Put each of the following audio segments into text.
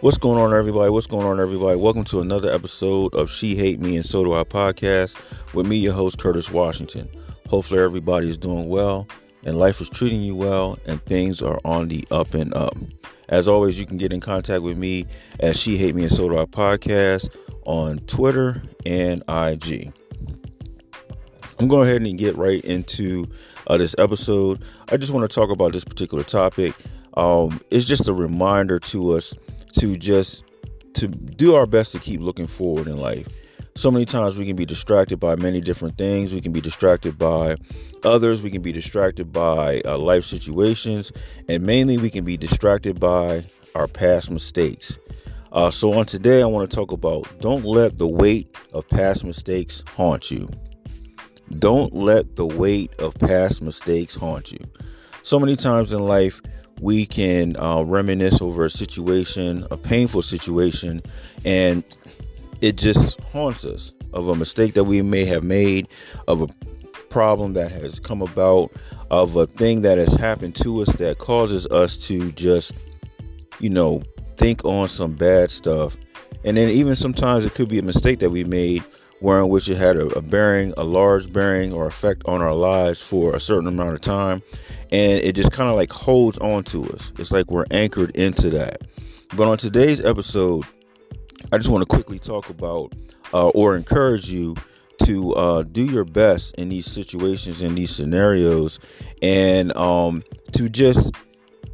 What's going on, everybody? What's going on, everybody? Welcome to another episode of She Hate Me and So Do I podcast with me, your host, Curtis Washington. Hopefully, everybody is doing well and life is treating you well and things are on the up and up. As always, you can get in contact with me at She Hate Me and So Do I podcast on Twitter and IG. I'm going ahead and get right into uh, this episode. I just want to talk about this particular topic. Um, it's just a reminder to us to just to do our best to keep looking forward in life. So many times we can be distracted by many different things. We can be distracted by others. We can be distracted by uh, life situations. And mainly, we can be distracted by our past mistakes. Uh, so, on today, I want to talk about don't let the weight of past mistakes haunt you. Don't let the weight of past mistakes haunt you. So many times in life, we can uh, reminisce over a situation, a painful situation, and it just haunts us of a mistake that we may have made, of a problem that has come about, of a thing that has happened to us that causes us to just, you know, think on some bad stuff. And then even sometimes it could be a mistake that we made where in which it had a, a, bearing, a large bearing or effect on our lives for a certain amount of time. And it just kind of like holds on to us. It's like we're anchored into that. But on today's episode, I just want to quickly talk about uh, or encourage you to uh, do your best in these situations, in these scenarios, and um, to just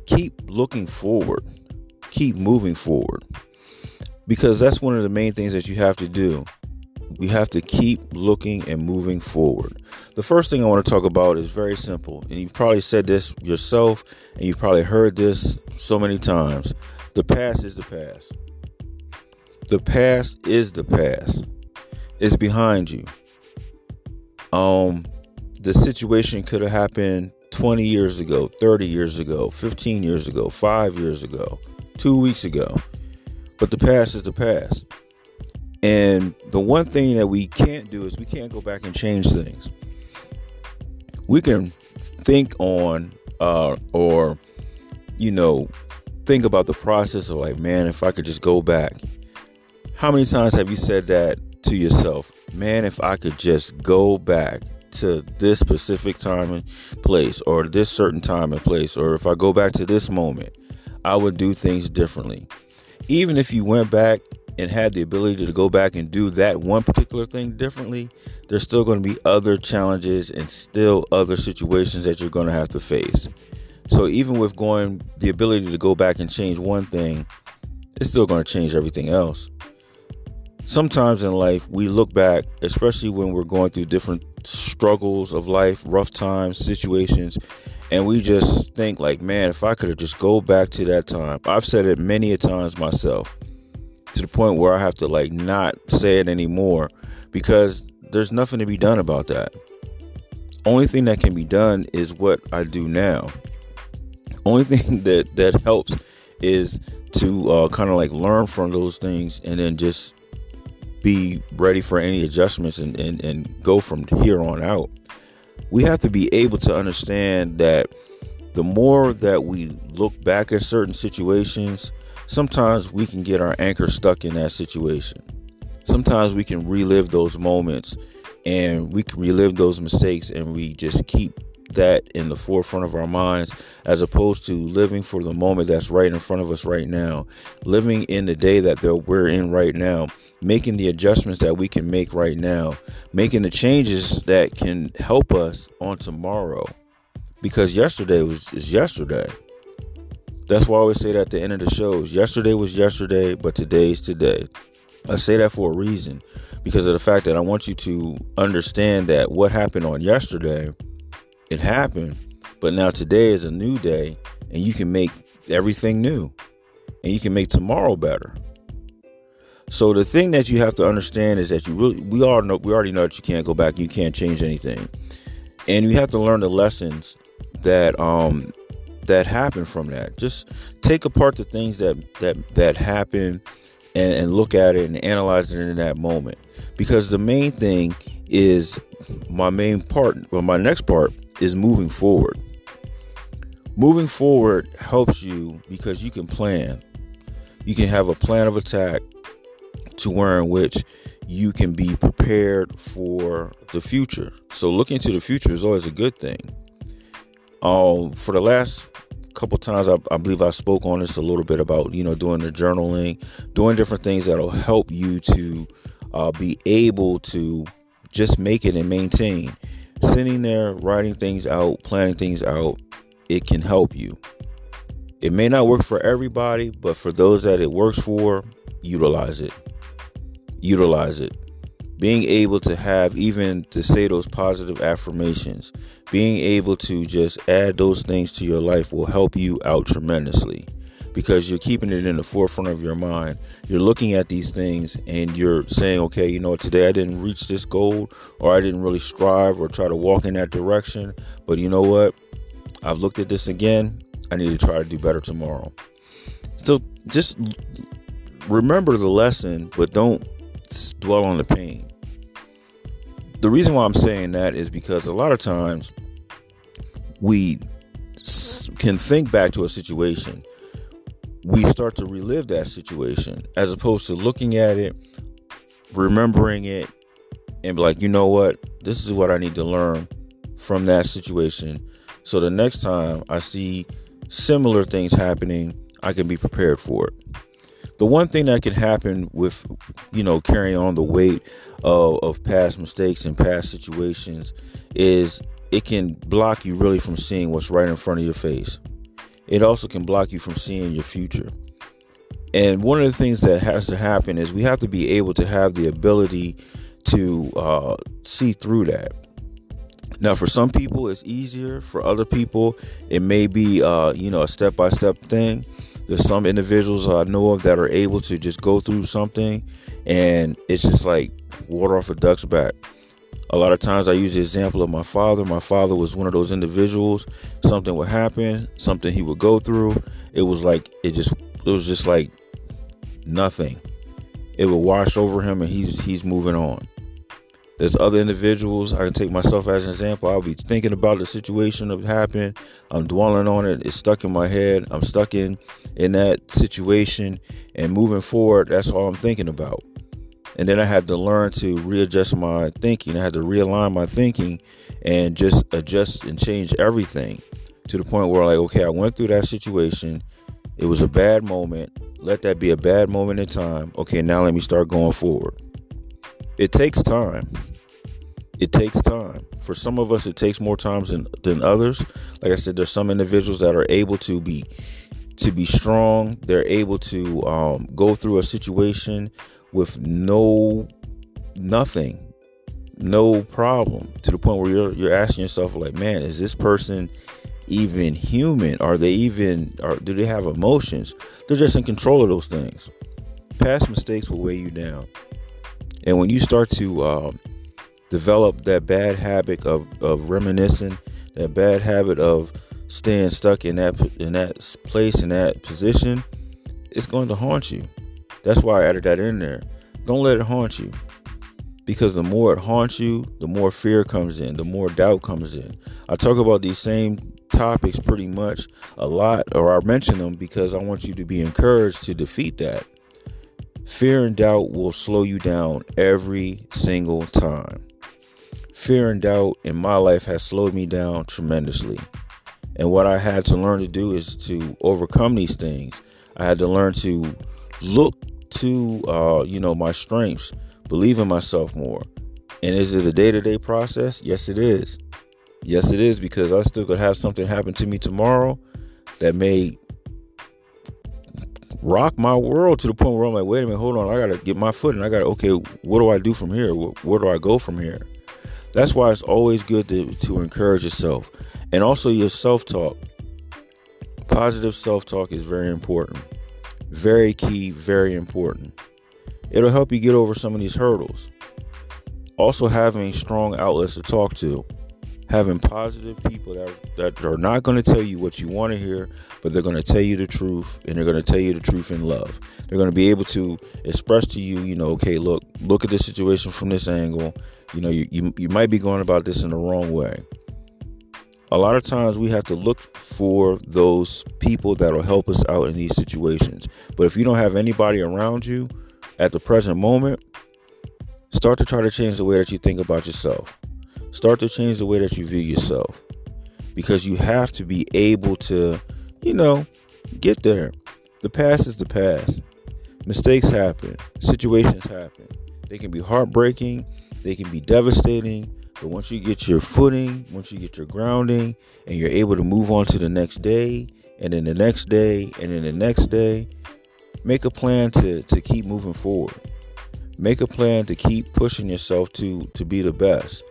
keep looking forward, keep moving forward. Because that's one of the main things that you have to do we have to keep looking and moving forward. The first thing I want to talk about is very simple, and you've probably said this yourself, and you've probably heard this so many times. The past is the past. The past is the past. It's behind you. Um, the situation could have happened 20 years ago, 30 years ago, 15 years ago, five years ago, two weeks ago. But the past is the past. And the one thing that we can't do is we can't go back and change things. We can think on uh, or, you know, think about the process of like, man, if I could just go back. How many times have you said that to yourself? Man, if I could just go back to this specific time and place or this certain time and place, or if I go back to this moment, I would do things differently. Even if you went back and had the ability to go back and do that one particular thing differently, there's still going to be other challenges and still other situations that you're going to have to face. So even with going the ability to go back and change one thing, it's still going to change everything else. Sometimes in life, we look back, especially when we're going through different struggles of life, rough times, situations, and we just think like, man, if I could have just go back to that time. I've said it many a times myself to the point where I have to like not say it anymore because there's nothing to be done about that. Only thing that can be done is what I do now. Only thing that that helps is to uh, kind of like learn from those things and then just be ready for any adjustments and, and, and go from here on out. We have to be able to understand that the more that we look back at certain situations, sometimes we can get our anchor stuck in that situation. Sometimes we can relive those moments and we can relive those mistakes and we just keep that in the forefront of our minds as opposed to living for the moment that's right in front of us right now. Living in the day that we're in right now making the adjustments that we can make right now making the changes that can help us on tomorrow. Because yesterday was is yesterday that's why I always say that at the end of the shows. Yesterday was yesterday, but today is today. I say that for a reason because of the fact that I want you to understand that what happened on yesterday, it happened, but now today is a new day and you can make everything new and you can make tomorrow better. So the thing that you have to understand is that you really we all know we already know that you can't go back, you can't change anything. And you have to learn the lessons that um that happen from that. Just take apart the things that that that happen and, and look at it and analyze it in that moment. Because the main thing is my main part, well, my next part is moving forward. Moving forward helps you because you can plan. you can have a plan of attack to where in which you can be prepared for the future. So looking to the future is always a good thing. Um, for the last couple times, I, I believe I spoke on this a little bit about you know doing the journaling, doing different things that'll help you to uh, be able to just make it and maintain. Sitting there, writing things out, planning things out, it can help you. It may not work for everybody, but for those that it works for, utilize it utilize it. Being able to have even to say those positive affirmations, being able to just add those things to your life will help you out tremendously because you're keeping it in the forefront of your mind. You're looking at these things and you're saying, okay, you know, today I didn't reach this goal or I didn't really strive or try to walk in that direction. But you know what? I've looked at this again. I need to try to do better tomorrow. So just remember the lesson, but don't dwell on the pain. The reason why I'm saying that is because a lot of times we can think back to a situation, we start to relive that situation as opposed to looking at it, remembering it, and be like, you know what, this is what I need to learn from that situation. So the next time I see similar things happening, I can be prepared for it the one thing that can happen with you know carrying on the weight of, of past mistakes and past situations is it can block you really from seeing what's right in front of your face it also can block you from seeing your future and one of the things that has to happen is we have to be able to have the ability to uh, see through that now, for some people, it's easier. For other people, it may be, uh, you know, a step-by-step thing. There's some individuals I know of that are able to just go through something and it's just like water off a duck's back. A lot of times I use the example of my father. My father was one of those individuals. Something would happen, something he would go through. It was like it just it was just like nothing. It would wash over him and he's he's moving on. There's other individuals. I can take myself as an example. I'll be thinking about the situation that happened. I'm dwelling on it. It's stuck in my head. I'm stuck in in that situation and moving forward. That's all I'm thinking about. And then I had to learn to readjust my thinking. I had to realign my thinking and just adjust and change everything to the point where like, okay, I went through that situation. It was a bad moment. Let that be a bad moment in time. Okay, now let me start going forward it takes time. It takes time. For some of us, it takes more time than, than others. Like I said, there's some individuals that are able to be to be strong. They're able to um, go through a situation with no nothing, no problem. To the point where you're you're asking yourself, like, man, is this person even human? Are they even? Are do they have emotions? They're just in control of those things. Past mistakes will weigh you down. And when you start to uh, develop that bad habit of, of reminiscing, that bad habit of staying stuck in that in that place in that position, it's going to haunt you. That's why I added that in there. Don't let it haunt you. Because the more it haunts you, the more fear comes in, the more doubt comes in. I talk about these same topics pretty much a lot, or I mention them because I want you to be encouraged to defeat that. Fear and doubt will slow you down every single time. Fear and doubt in my life has slowed me down tremendously. And what I had to learn to do is to overcome these things. I had to learn to look to, uh, you know, my strengths, believe in myself more. And is it a day to day process? Yes, it is. Yes, it is because I still could have something happen to me tomorrow that may rock my world to the point where I'm like, wait a minute, hold on, I gotta get my foot and I gotta, okay, what do I do from here? Where, where do I go from here? That's why it's always good to, to encourage yourself and also your self talk. Positive self talk is very important, very key, very important. It'll help you get over some of these hurdles. Also, having strong outlets to talk to having positive people that that are not going to tell you what you want to hear, but they're going to tell you the truth, and they're going to tell you the truth in love. They're going to be able to express to you, you know, okay, look, look at this situation from this angle. You know, you you, you might be going about this in the wrong way. a lot of times we have to look for those people that'll help us out in these situations. But if you don't have anybody around you at the present moment, start to try to change the way that you think about yourself. Start to change the way that you view yourself. Because you have to be able to, you know, get there. The past is the past. Mistakes happen, situations happen. They can be heartbreaking, they can be devastating, but once you get your footing, once you get your grounding, and you're able to move on to the next day, and then the next day, and then the next day, make a plan to, to keep moving forward. Make a plan to keep pushing yourself to, to be the best.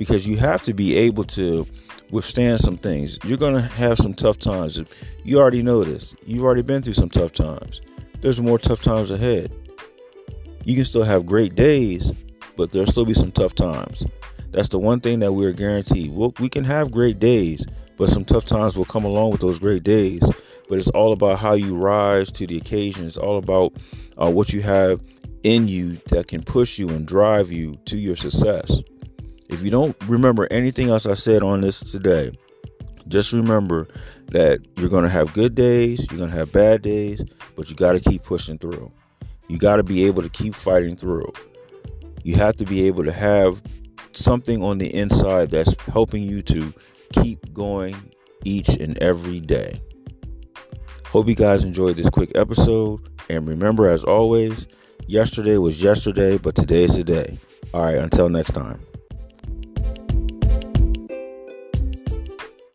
Because you have to be able to withstand some things. You're going to have some tough times. You already know this. You've already been through some tough times. There's more tough times ahead. You can still have great days, but there'll still be some tough times. That's the one thing that we're guaranteed. We'll, we can have great days, but some tough times will come along with those great days. But it's all about how you rise to the occasion. It's all about uh, what you have in you that can push you and drive you to your success. If you don't remember anything else I said on this today, just remember that you're going to have good days, you're going to have bad days, but you got to keep pushing through. You got to be able to keep fighting through. You have to be able to have something on the inside that's helping you to keep going each and every day. Hope you guys enjoyed this quick episode. And remember, as always, yesterday was yesterday, but today is today. All right, until next time.